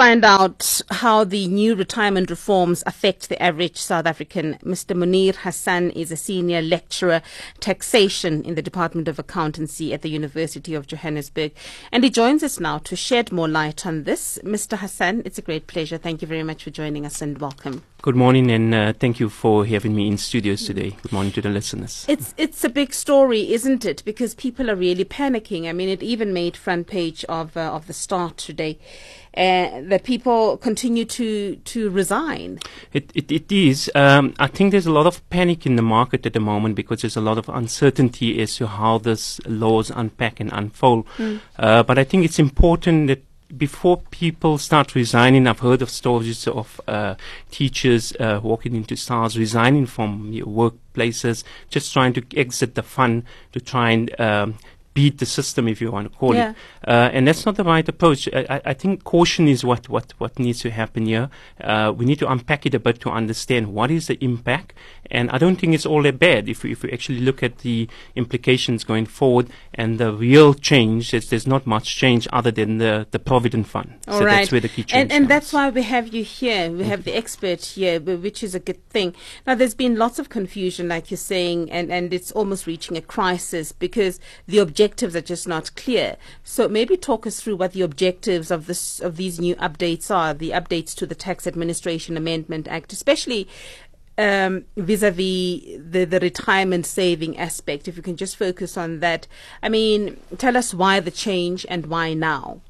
find out how the new retirement reforms affect the average South African. Mr. Muneer Hassan is a senior lecturer taxation in the Department of Accountancy at the University of Johannesburg, and he joins us now to shed more light on this. Mr. Hassan, it's a great pleasure. Thank you very much for joining us and welcome. Good morning, and uh, thank you for having me in studios today. Good morning to the listeners. It's it's a big story, isn't it? Because people are really panicking. I mean, it even made front page of uh, of the Star today. Uh, that people continue to to resign. It it, it is. Um, I think there's a lot of panic in the market at the moment because there's a lot of uncertainty as to how this laws unpack and unfold. Mm. Uh, but I think it's important that before people start resigning, I've heard of stories of uh, teachers uh, walking into SARS, resigning from workplaces, just trying to exit the fund to try and um, beat the system, if you want to call yeah. it. Uh, and that's not the right approach. I, I, think caution is what, what, what needs to happen here. Uh, we need to unpack it a bit to understand what is the impact. And I don't think it's all that bad if we, if we actually look at the implications going forward and the real change. There's, there's not much change other than the, the Provident Fund. All so right. that's where the key change And, and that's why we have you here. We have the expert here, which is a good thing. Now, there's been lots of confusion, like you're saying, and, and it's almost reaching a crisis because the objective objectives are just not clear. So maybe talk us through what the objectives of this of these new updates are, the updates to the Tax Administration Amendment Act, especially um, vis-a-vis the, the retirement saving aspect. If you can just focus on that. I mean, tell us why the change and why now.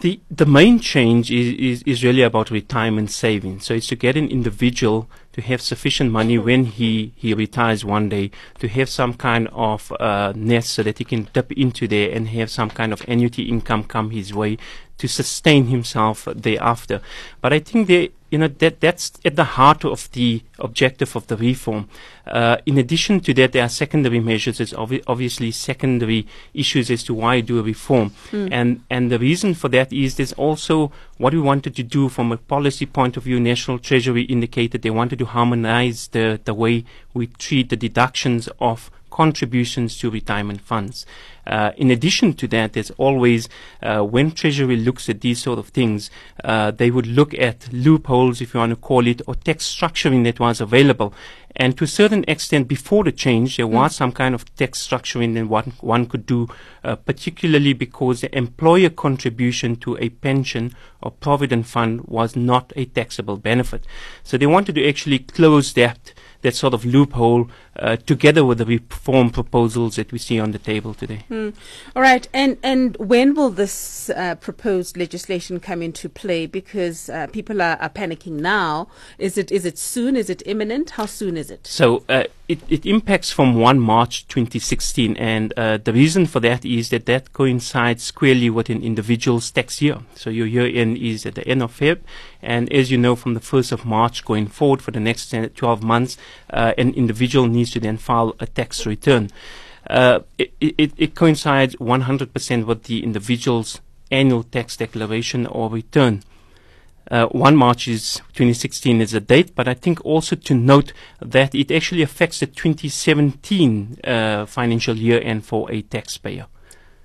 The the main change is, is, is really about retirement savings. So it's to get an individual to have sufficient money when he, he retires one day to have some kind of uh, nest so that he can dip into there and have some kind of annuity income come his way to sustain himself thereafter. But I think they, you know, that that's at the heart of the objective of the reform. Uh, in addition to that, there are secondary measures. There's obvi- obviously secondary issues as to why do a reform, mm. and and the reason for that is there's also what we wanted to do from a policy point of view. National Treasury indicated they wanted to harmonize the the way we treat the deductions of contributions to retirement funds. Uh, in addition to that, there's always, uh, when Treasury looks at these sort of things, uh, they would look at loopholes, if you want to call it, or tax structuring that was available. And to a certain extent, before the change, there was mm. some kind of tax structuring that one, one could do, uh, particularly because the employer contribution to a pension or provident fund was not a taxable benefit. So they wanted to actually close that that sort of loophole uh, together with the reform proposals that we see on the table today. Mm. All right, and and when will this uh, proposed legislation come into play? Because uh, people are, are, panicking now. Is it is it soon? Is it imminent? How soon is it? So uh, it, it impacts from 1 March 2016, and uh, the reason for that is that that coincides squarely with an individual's tax year. So your year end is at the end of Feb, and as you know, from the 1st of March going forward for the next 12 months, uh, an individual needs to then file a tax return. Uh, it, it, it coincides 100% with the individual's annual tax declaration or return. Uh, 1 March is 2016 is the date, but I think also to note that it actually affects the 2017 uh, financial year end for a taxpayer.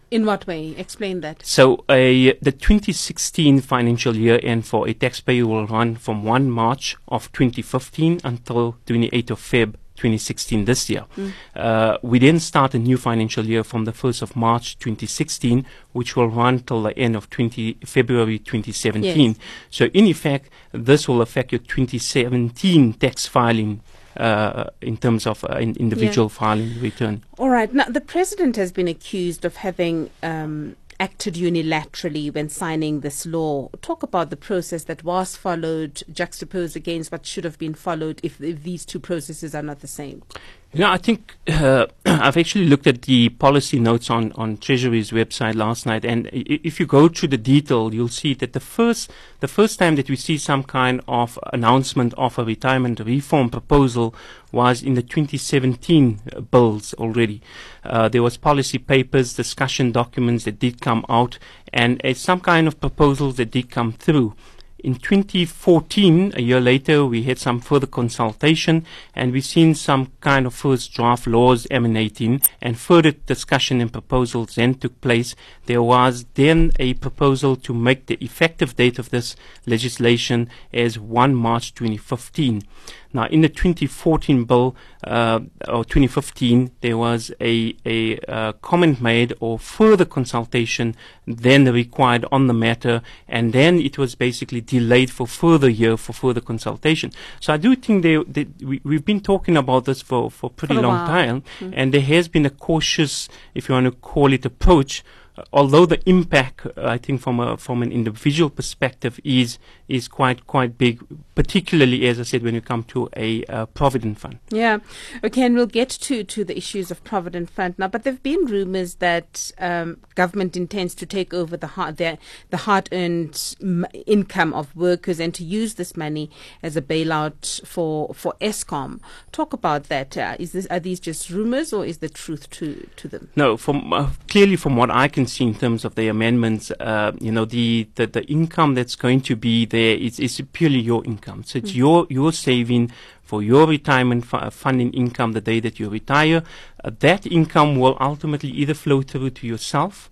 In what way? Explain that. So, the 2016 financial year end for a taxpayer will run from 1 March of 2015 until 28th of Feb 2016 this year. Mm. Uh, we then start a new financial year from the 1st of March 2016, which will run till the end of 20 February 2017. Yes. So in effect, this will affect your 2017 tax filing uh, in terms of uh, individual yeah. filing return. All right. Now, the president has been accused of having um, acted unilaterally when signing this law. Talk about the process that was followed, juxtaposed against what should have been followed if, if these two processes are not the same. Yeah, I think uh, I've actually looked at the policy notes on, on Treasury's website last night, and if you go through the detail, you'll see that the first the first time that we see some kind of announcement of a retirement reform proposal was in the 2017 bills already. Uh, there was policy papers, discussion documents that did come out, and uh, some kind of proposals that did come through. In 2014, a year later, we had some further consultation and we've seen some kind of first draft laws emanating and further discussion and proposals then took place. There was then a proposal to make the effective date of this legislation as 1 March 2015. Now, in the 2014 bill uh, or 2015, there was a, a uh, comment made or further consultation then required on the matter, and then it was basically delayed for further year for further consultation. So I do think they, they we, we've been talking about this for for pretty For long while. time, Mm. and there has been a cautious, if you want to call it, approach. Although the impact, I think, from a from an individual perspective, is is quite quite big, particularly as I said, when you come to a uh, provident fund. Yeah. Okay, and we'll get to, to the issues of Provident Fund now, but there have been rumours that um, government intends to take over the hard, the, the hard-earned m- income of workers and to use this money as a bailout for for Eskom. Talk about that. Uh, is this are these just rumours or is the truth to to them? No, from uh, clearly from what I can see in terms of the amendments, uh, you know, the, the, the income that's going to be there is, is purely your income. So it's your your saving for your retirement fu- funding income the day that you retire. Uh, that income will ultimately either flow through to yourself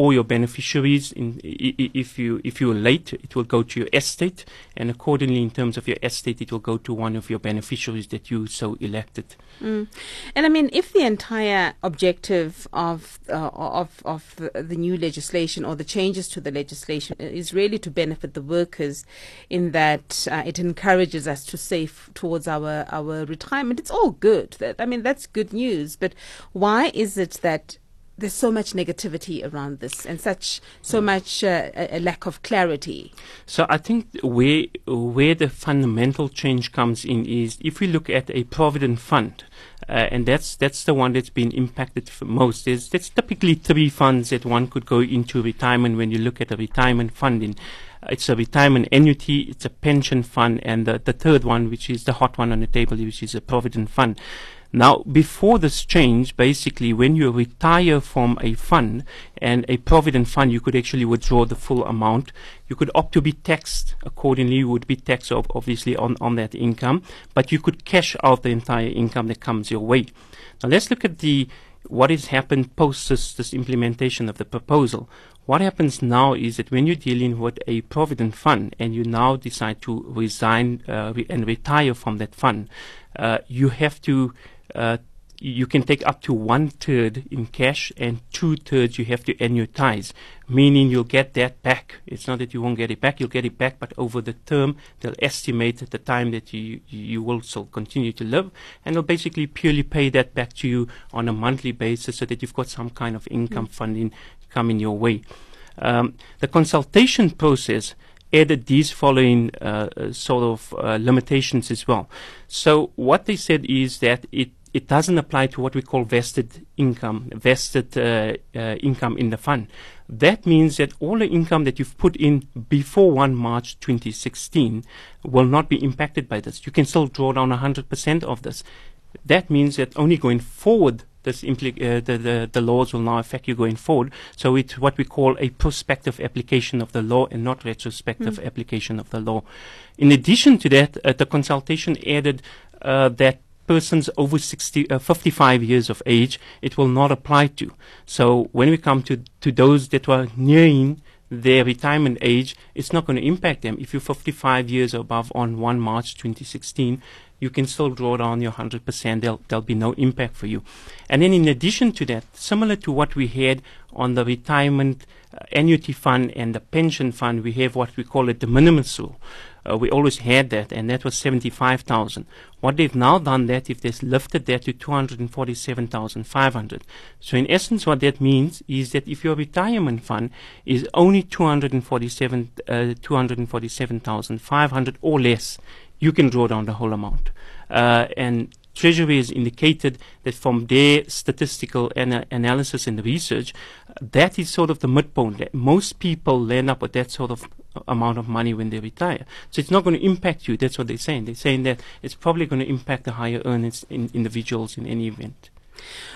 or your beneficiaries. In, if you if you're late, it will go to your estate, and accordingly, in terms of your estate, it will go to one of your beneficiaries that you so elected. Mm. And I mean, if the entire objective of uh, of of the, the new legislation or the changes to the legislation is really to benefit the workers, in that uh, it encourages us to save towards our our retirement, it's all good. That, I mean, that's good news. But why is it that there's so much negativity around this and such so much uh, a, lack of clarity? So I think where where the fundamental change comes in is if we look at a provident fund, uh, and that's that's the one that's been impacted most. There's there's typically three funds that one could go into retirement when you look at a retirement funding. It's a retirement annuity, it's a pension fund, and the, the third one, which is the hot one on the table, which is a provident fund. Now, before this change, basically, when you retire from a fund and a provident fund, you could actually withdraw the full amount. You could opt to be taxed accordingly. You would be taxed, obviously, on, on that income, but you could cash out the entire income that comes your way. Now, let's look at the what has happened post this, this implementation of the proposal. What happens now is that when you're dealing with a provident fund and you now decide to resign uh, re- and retire from that fund, uh, you have to uh, you can take up to one third in cash and two thirds you have to annuitize, meaning you'll get that back. It's not that you won't get it back, you'll get it back, but over the term, they'll estimate the time that you, you will still continue to live, and they'll basically purely pay that back to you on a monthly basis so that you've got some kind of income funding coming your way. Um, the consultation process added these following uh, uh, sort of uh, limitations as well. So what they said is that it it doesn't apply to what we call vested income, vested uh, uh, income in the fund. That means that all the income that you've put in before 1 March 2016 will not be impacted by this. You can still draw down 100% of this. That means that only going forward, this impli- uh, the, the, the laws will now affect you going forward. So it's what we call a prospective application of the law and not retrospective application of the law. In addition to that, uh, the consultation added uh, that persons over 60, uh, 55 years of age, it will not apply to. So when we come to, to those that were nearing their retirement age, it's not going to impact them. If you're 55 years above on 1 March 2016, you can still draw down your 100%. There'll, there'll be no impact for you. And then in addition to that, similar to what we had on the retirement uh, annuity fund and the pension fund, we have what we call a de minimis rule. Uh, we always had that, and that was 75,000. What they've now done that, if they've lifted that to 247,500. So in essence, what that means is that if your retirement fund is only 247, uh, 247,500 or less, you can draw down the whole amount. Uh, and Treasury has indicated that from their statistical ana- analysis and research, that is sort of the midpoint. That most people land up with that sort of amount of money when they retire. So it's not going to impact you. That's what they're saying. They're saying that it's probably going to impact the higher earners in individuals in any event.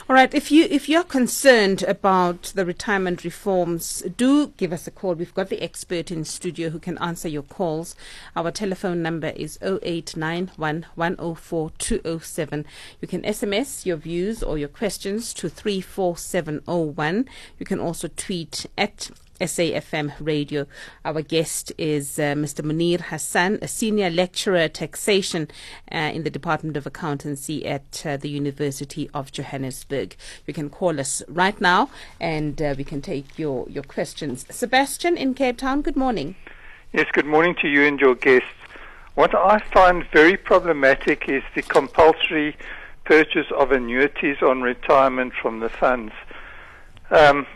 All right. If you if you're concerned about the retirement reforms, do give us a call. We've got the expert in studio who can answer your calls. Our telephone number is 0891 104 207. You can SMS your views or your questions to 34701. You can also tweet at SAFM Radio. Our guest is uh, Mr. Muneer Hassan, a senior lecturer taxation uh, in the Department of Accountancy at uh, the University of Johannesburg. You can call us right now and uh, we can take your, your questions. Sebastian in Cape Town, good morning. Yes, good morning to you and your guests. What I find very problematic is the compulsory purchase of annuities on retirement from the funds. Um,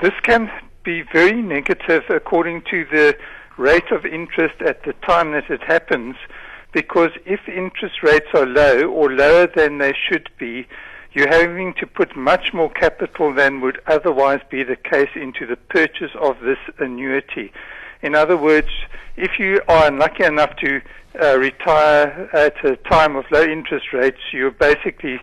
this can be very negative according to the rate of interest at the time that it happens, because if interest rates are low or lower than they should be, you're having to put much more capital than would otherwise be the case into the purchase of this annuity. In other words, if you are unlucky enough to uh, retire at a time of low interest rates, you're basically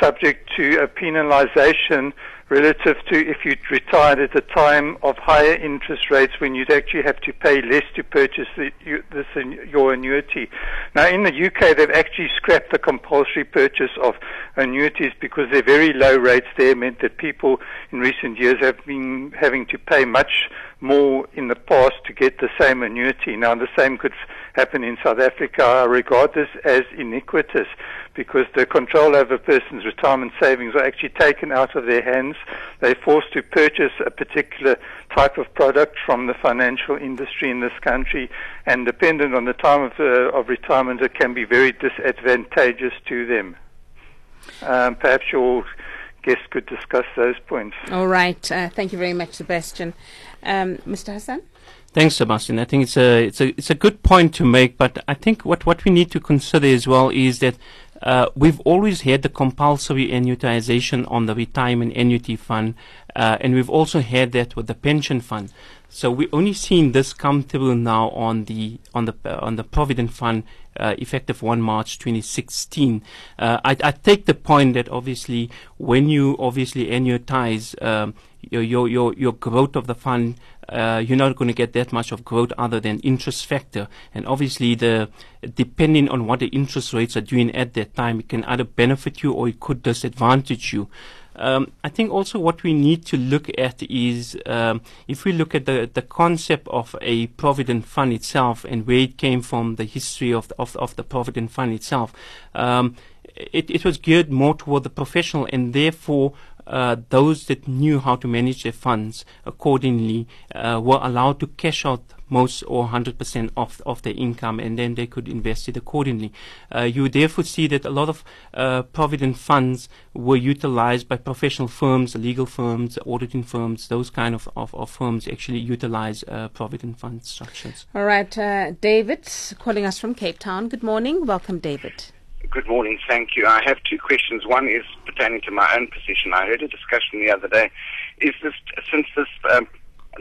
subject to a penalization relative to if you'd retired at a time of higher interest rates when you'd actually have to pay less to purchase the, you, this, your annuity. Now, in the UK, they've actually scrapped the compulsory purchase of annuities because their very low rates there meant that people in recent years have been having to pay much more in the past to get the same annuity. Now, the same could happen in South Africa. I regard this as iniquitous because the control over a person's retirement savings are actually taken out of their hands. They're forced to purchase a particular type of product from the financial industry in this country, and dependent on the time of, uh, of retirement, it can be very disadvantageous to them. Um, perhaps your guest could discuss those points. All right. Uh, thank you very much, Sebastian. Um, Mr. Hassan? Thanks, Sebastian. I think it's a it's a it's a good point to make, but I think what, what we need to consider as well is that uh, we've always had the compulsory annuitization on the retirement annuity fund, uh, and we've also had that with the pension fund. So we're only seeing this come through now on the on the uh, on the provident fund, uh, effective 1 March 2016. Uh, I, I, take the point that obviously when you obviously annuitize um, your, your your growth of the fund uh, you're not going to get that much of growth other than interest factor. And obviously, the depending on what the interest rates are doing at that time, it can either benefit you or it could disadvantage you. Um, I think also what we need to look at is um, if we look at the, the concept of a provident fund itself and where it came from, the history of the, of, of the provident fund itself. Um, it, it was geared more toward the professional and therefore uh, those that knew how to manage their funds accordingly uh, were allowed to cash out most or 100% of, of their income and then they could invest it accordingly. Uh, you therefore see that a lot of uh, provident funds were utilized by professional firms, legal firms, auditing firms, those kind of, of, of firms actually utilize uh, provident fund structures. All right, uh, David calling us from Cape Town. Good morning. Welcome, David. Good morning. Thank you. I have two questions. One is pertaining to my own position. I heard a discussion the other day. Is this since this um,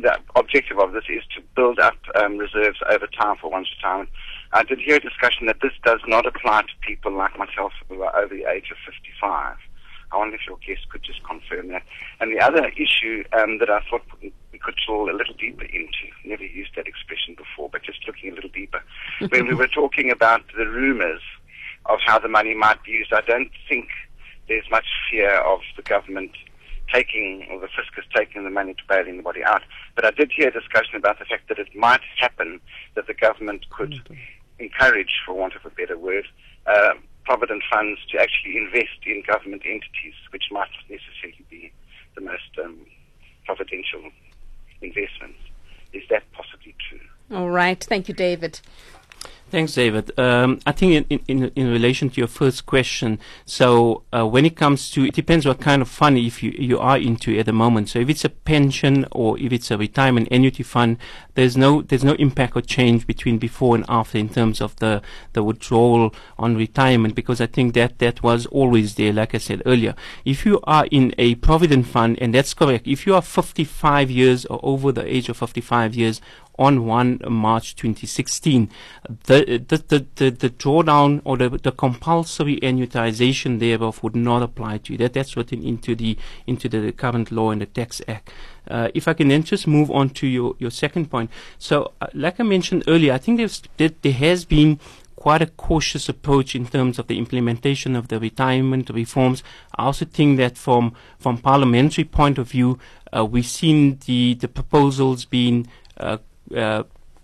the objective of this is to build up um, reserves over time for one's retirement? I did hear a discussion that this does not apply to people like myself who are over the age of 55. I wonder if your guest could just confirm that. And the other issue um, that I thought we could drill a little deeper into, never used that expression before, but just looking a little deeper, when we were talking about the rumors of how the money might be used. I don't think there's much fear of the government taking, or the fiscus taking the money to bail anybody out. But I did hear a discussion about the fact that it might happen that the government could encourage, for want of a better word, uh, provident funds to actually invest in government entities, which might not necessarily be the most um, providential investments. Is that possibly true? All right. Thank you, David. Thanks, David. Um, I think in, in, in relation to your first question, so uh, when it comes to, it depends what kind of fund if you, you are into at the moment. So if it's a pension or if it's a retirement annuity fund, there's no there's no impact or change between before and after in terms of the, the withdrawal on retirement because I think that that was always there, like I said earlier. If you are in a provident fund, and that's correct, if you are 55 years or over the age of 55 years, on 1 March 2016. The, the, the, the, drawdown or the, the compulsory annuitization thereof would not apply to you. That, that's written into the, into the current law and the Tax Act. Uh, if I can then just move on to your, your second point. So, uh, like I mentioned earlier, I think there's, there, there has been quite a cautious approach in terms of the implementation of the retirement reforms. I also think that from from parliamentary point of view, uh, we've seen the the proposals being uh,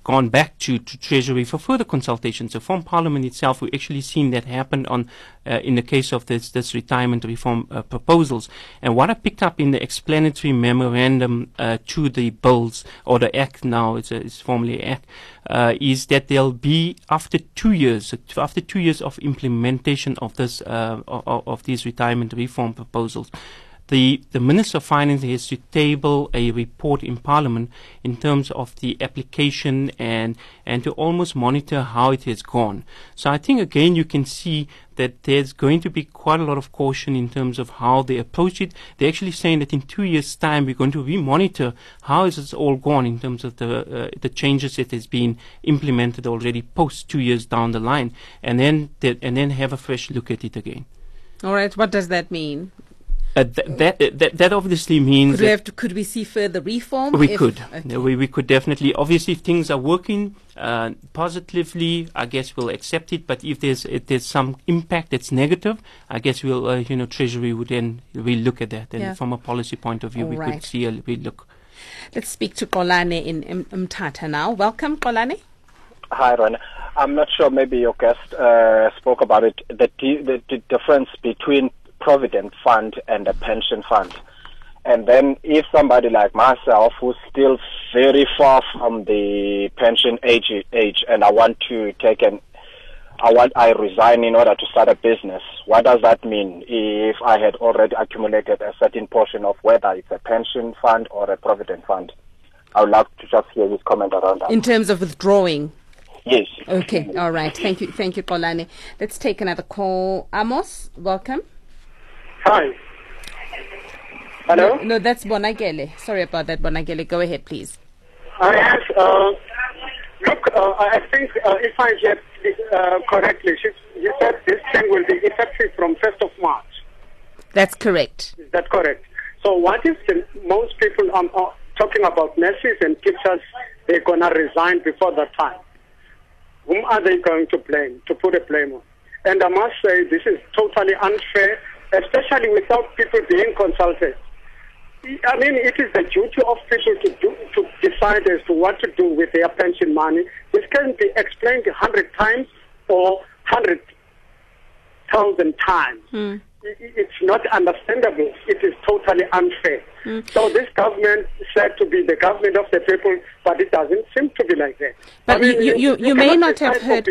gone back to, to Treasury for further consultation. So from Parliament itself, we've actually seen that happen on uh, in the case of this, this retirement reform uh, proposals. And what I picked up in the explanatory memorandum uh, to the bills or the act now, it's, a, it's formally act, uh, is that there'll be after two years, after two years of implementation of this uh, of, of these retirement reform proposals the, the Minister of Finance has to table a report in Parliament in terms of the application and, and to almost monitor how it has gone. So I think again you can see that there's going to be quite a lot of caution in terms of how they approach it. They're actually saying that in two years' time we're going to re-monitor how is this all gone in terms of the uh, the changes that has been implemented already post two years down the line, and then and then have a fresh look at it again. All right. What does that mean? Uh, th- that, that that obviously means could we, have to, could we see further reform? We if, could. Okay. We, we could definitely. Obviously, if things are working uh, positively, I guess we'll accept it. But if there's if there's some impact that's negative, I guess we'll uh, you know Treasury would then we look at that. And yeah. from a policy point of view, All we right. could see a we look. Let's speak to Kolane in Mthatha now. Welcome, Kolane. Hi, Ron. I'm not sure. Maybe your guest uh, spoke about it. The, the, the difference between provident fund and a pension fund. And then if somebody like myself who's still very far from the pension age age and I want to take an I want I resign in order to start a business, what does that mean if I had already accumulated a certain portion of whether it's a pension fund or a provident fund? I would love to just hear his comment around that. In terms of withdrawing. Yes. Okay. All right. Thank you. Thank you, Kolane. Let's take another call. Amos, welcome. Hi. Hello? No, no, that's Bonakele. Sorry about that, Bonakele. Go ahead, please. Uh, yes, uh, look, uh, I think uh, if I get uh, correctly, you said this thing will be effective from 1st of March. That's correct. Is that correct? So what if the, most people are talking about nurses and teachers, they're going to resign before that time? Whom are they going to blame, to put a blame on? And I must say, this is totally unfair especially without people being consulted. I mean, it is the duty of people to do, to decide as to what to do with their pension money. This can be explained a hundred times or hundred thousand times. Mm. It's not understandable. It is totally unfair. Mm. So this government said to be the government of the people, but it doesn't seem to be like that. But I mean, you, you, you, you may not have heard.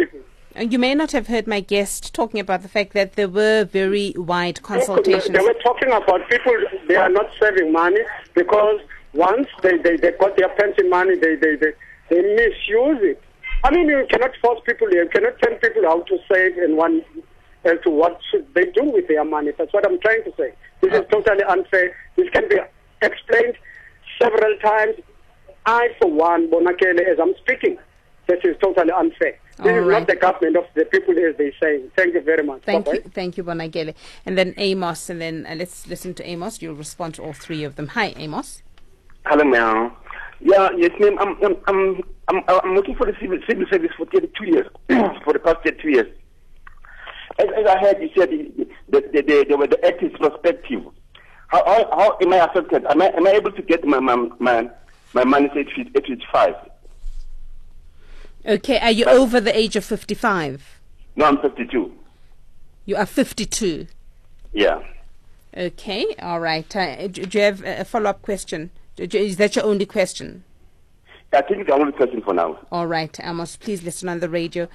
Uh, you may not have heard my guest talking about the fact that there were very wide consultations. They were talking about people, they are not saving money because once they, they, they got their pension money, they, they, they, they misuse it. I mean, you cannot force people, you cannot tell people how to save and one as to what should they do with their money. That's what I'm trying to say. This is uh, totally unfair. This can be explained several times. I, for one, Bonakele, as I'm speaking, this is totally unfair. This All is right. not the government of the people, as they say. Thank you very much. Thank Bye-bye. you, thank you, Bonakele. And then Amos, and then uh, let's listen to Amos. You'll respond to all three of them. Hi, Amos. Hello, ma'am. Yeah, yes, ma'am. I'm, I'm, I'm, I'm, I'm working for the civil, civil service for 32 years, for the past 32 years. As, as I heard, you said the, the, the, the, the act is prospective. How, how, how am I affected? Am I, am I able to get my, my, my, my money at 55? Okay, are you but, over the age of 55? No, I'm 52. You are 52? Yeah. Okay, all right. Uh, do, do, you have a follow up question? Is that your only question? I think it's the only question for now. All right, Amos, please listen on the radio.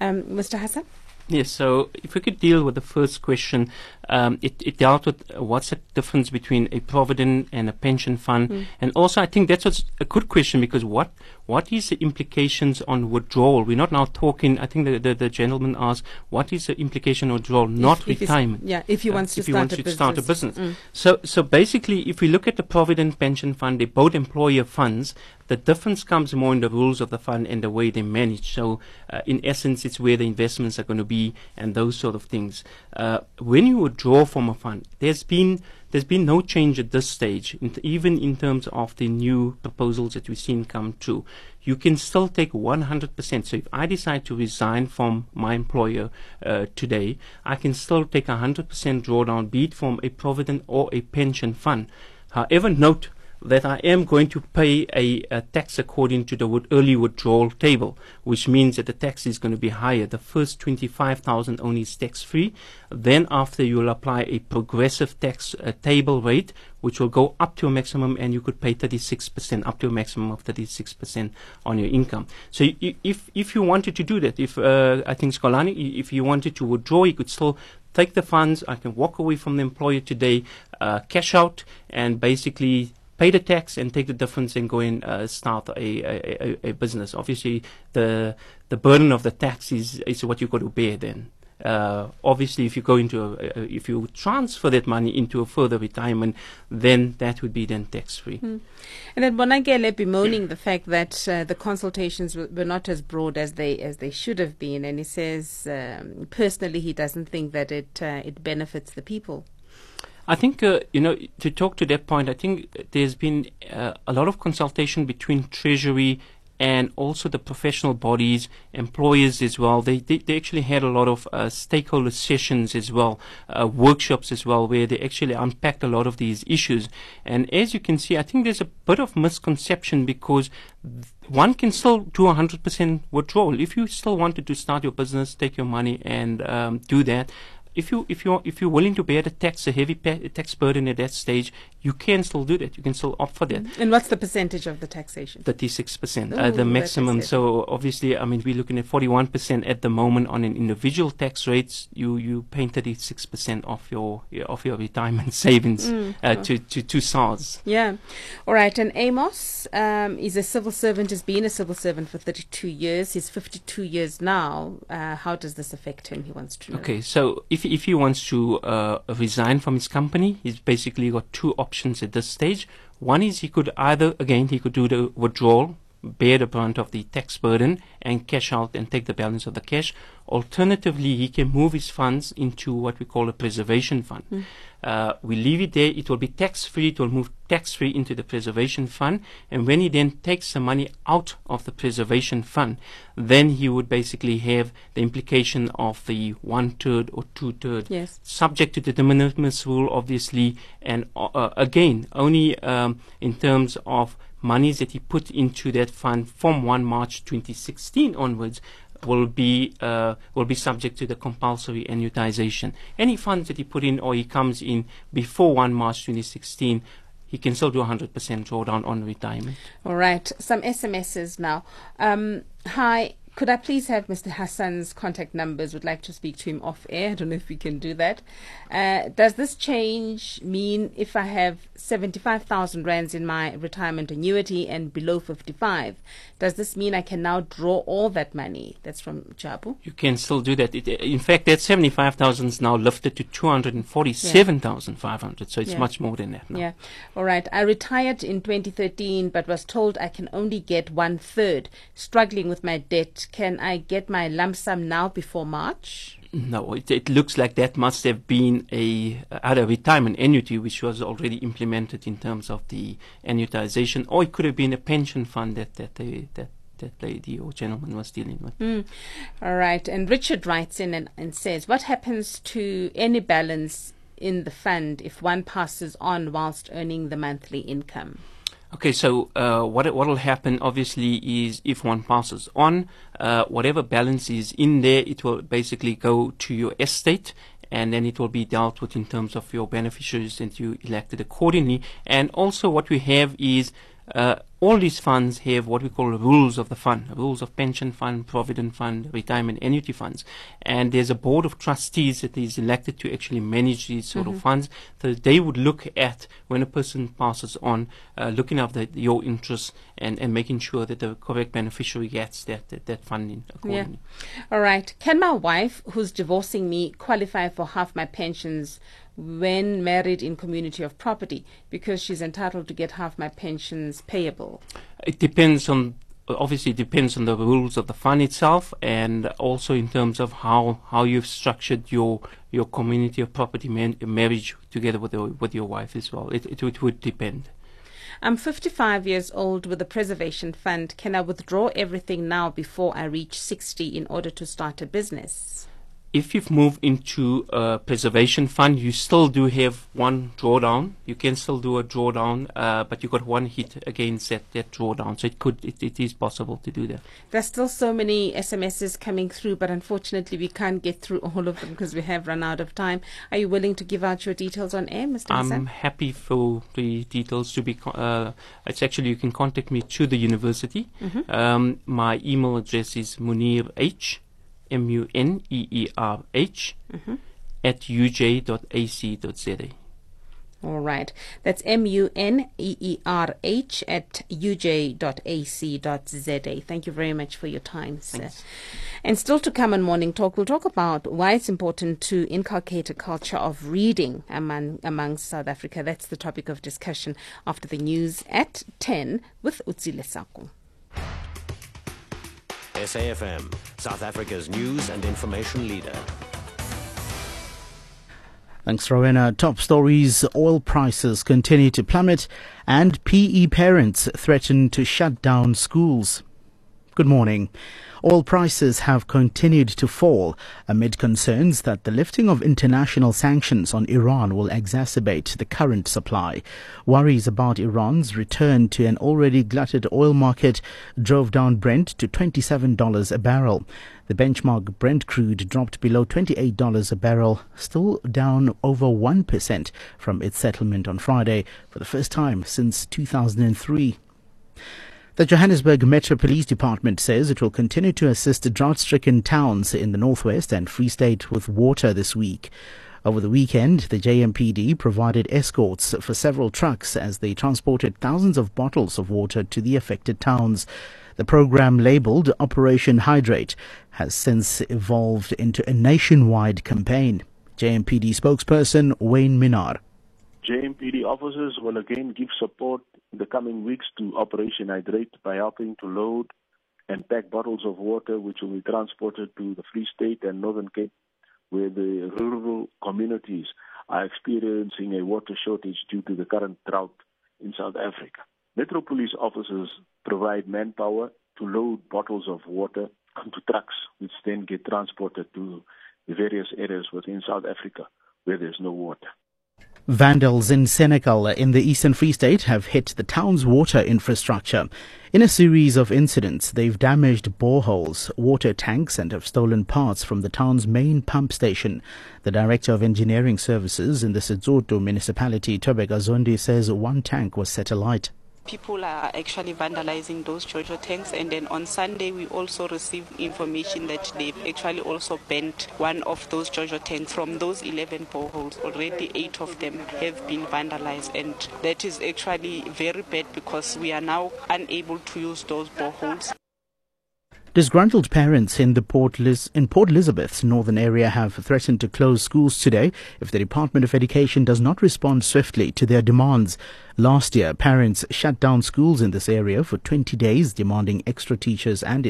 Um, Mr. Hassan? Yes, so if we could deal with the first question, Um, it, it dealt with what's the difference between a provident and a pension fund, Mm. and also I think that's what's a good question because what what is the implications on withdrawal? We're not now talking. I think the the, the gentleman asked what is the implication on withdrawal, not If- if retirement. Yeah, if he Uh, wants to if he start wants a to business. start a business. Mm. So, so basically, if we look at the Provident Pension Fund, they're both employer funds. The difference comes more in the rules of the fund and the way they manage. So, uh, in essence, it's where the investments are going to be and those sort of things. Uh, when you withdraw from a fund, there's been there's been no change at this stage, even in terms of the new proposals that we've seen come through. You can still take 100%. So if I decide to resign from my employer uh, today, I can still take 100% drawdown, be it from a provident or a pension fund. However, note that I am going to pay a, a tax according to the early withdrawal table, which means that the tax is going to be higher. The first 25,000 only is tax free. Then after you will apply a progressive tax uh, table rate, which will go up to a maximum and you could pay 36%, up to a maximum of 36% on your income. So if, if you wanted to do that, if, uh, I think Skolani, if you wanted to withdraw, you could still take the funds. I can walk away from the employer today, uh, cash out and basically pay the tax and take the difference and go and uh, start a, a, a, business. Obviously, the the burden of the tax is, is what you've got to bear then. Uh, obviously, if you go into a, if you transfer that money into a further retirement, then that would be then tax free. And then Bonakele bemoaning the fact that uh, the consultations were, were not as broad as they as they should have been, and he says um, personally he doesn't think that it uh, it benefits the people. I think, uh, you know, to talk to that point, I think there's been uh, a lot of consultation between Treasury and also the professional bodies, employers as well. They, they, they actually had a lot of uh, stakeholder sessions as well, uh, workshops as well, where they actually unpacked a lot of these issues. And as you can see, I think there's a bit of misconception because one can still do 100% withdrawal. If you still wanted to start your business, take your money and um, do that, if you if you if you're willing to bear the tax, a heavy tax burden at that stage, you can still do that. You can still opt for that. And what's the percentage of the taxation? Thirty-six percent, uh, the maximum. So obviously, I mean, we're looking at forty-one percent at the moment on an individual tax rates. You you pay thirty-six percent of your of your retirement savings Mm, uh, oh. to to to SARS. Yeah. All right. And Amos um, is a civil servant, has been a civil servant for 32 years. He's 52 years now. Uh, how does this affect him? He wants to know. Okay, so if if he wants to uh, resign from his company, he's basically got two options at this stage. One is he could either again he could do the withdrawal, bear the brunt of the tax burden, and cash out and take the balance of the cash. Alternatively, he can move his funds into what we call a preservation fund. Mm. Uh, we leave it there. It will be tax free. It will move tax free into the preservation fund. And when he then takes the money out of the preservation fund, then he would basically have the implication of the one third or two third, Yes. subject to the de minimis rule, obviously. And uh, again, only um, in terms of monies that he put into that fund from 1 March 2016 onwards will be uh, will be subject to the compulsory annuitization. Any funds that he put in or he comes in before 1 March 2016, he can still do 100% drawdown on retirement. All right. Some SMSs now. Um, hi. Could I please have Mr. Hassan's contact numbers? Would like to speak to him off air. I don't know if we can do that. Uh, does this change mean if I have 75,000 rands in my retirement annuity and below 55, does this mean I can now draw all that money? That's from Jabu. You can still do that. It, in fact, that 75,000 is now lifted to 247,500. So it's Yeah. much more than that now. Yeah. All right. I retired in 2013, but was told I can only get one third. Struggling with my debt. Can I get my lump sum now before March? No, it, it looks like that must have been a either retirement annuity, which was already implemented in terms of the annuitization, or it could have been a pension fund that that they, that that lady or gentleman was dealing with. Mm. All right. And Richard writes in and, and says, What happens to any balance in the fund if one passes on whilst earning the monthly income? Okay, so uh, what what will happen obviously is if one passes on, uh, whatever balance is in there, it will basically go to your estate, and then it will be dealt with in terms of your beneficiaries and you elected accordingly. And also, what we have is uh, all these funds have what we call rules of the fund, rules of pension fund, provident fund, retirement annuity funds. And there's a board of trustees that is elected to actually manage these sort Mm-hmm. of funds. So they would look at when a person passes on, uh, looking after your interests and, and making sure that the correct beneficiary gets that, that, that funding accordingly. All right. Can my wife, who's divorcing me, qualify for half my pensions when married in community of property because she's entitled to get half my pensions payable? It depends on obviously it depends on the rules of the fund itself and also in terms of how, how you've structured your your community of property man, marriage together with your with your wife as well. It, it it would depend. I'm 55 years old with a preservation fund. Can I withdraw everything now before I reach 60 in order to start a business? If you've moved into a preservation fund, you still do have one drawdown. You can still do a drawdown, uh, but you got one hit against that, that drawdown. So it could it, it is possible to do that. There's still so many SMSs coming through, but unfortunately we can't get through all of them because we have run out of time. Are you willing to give out your details on air, Mr. I'm Hassan? happy for the details to be. Uh, it's actually you can contact me to the university. Um, my email address is muneer h, m u n e e r h, mm-hmm. at uj.ac.za. All right. That's M U N E E R H at uj.ac.za. Thank you very much for your time, sir. Thanks. And still to come on Morning Talk, we'll talk about why it's important to inculcate a culture of reading among, among South Africa. That's the topic of discussion after the news at 10 with Utsi Lesaku. SAFM, South Africa's news and information leader. Thanks, Rowena. Top stories oil prices continue to plummet, and PE parents threaten to shut down schools. Good morning. Oil prices have continued to fall amid concerns that the lifting of international sanctions on Iran will exacerbate the current supply. Worries about Iran's return to an already glutted oil market drove down Brent to $27 a barrel. The benchmark Brent crude dropped below $28 a barrel, still down over 1% from its settlement on Friday for the first time since 2003. The Johannesburg Metro Police Department says it will continue to assist drought stricken towns in the Northwest and Free State with water this week. Over the weekend, the JMPD provided escorts for several trucks as they transported thousands of bottles of water to the affected towns. The program labeled Operation Hydrate has since evolved into a nationwide campaign. JMPD spokesperson Wayne Minnaar. JMPD officers will again give support in the coming weeks to Operation Hydrate by helping to load and pack bottles of water which will be transported to the Free State and Northern Cape where the rural communities are experiencing a water shortage due to the current drought in South Africa. Metro Police officers provide manpower to load bottles of water onto trucks which then get transported to the various areas within South Africa where there's no water. Vandals in Senekal in the eastern Free State have hit the town's water infrastructure. In a series of incidents, they've damaged boreholes, water tanks, and have stolen parts from the town's main pump station. The Director of Engineering Services in the Setsoto municipality, Tobek Azondi, says one tank was set alight. People are actually vandalizing those Jojo tanks. And then on Sunday, we also received information that they've actually also bent one of those Jojo tanks. From those 11 boreholes, already eight of them have been vandalized. And that is actually very bad because we are now unable to use those boreholes. Disgruntled parents in the Port Liz- in Port Elizabeth's northern area have threatened to close schools today if the Department of Education does not respond swiftly to their demands. Last year, parents shut down schools in this area for 20 days, demanding extra teachers and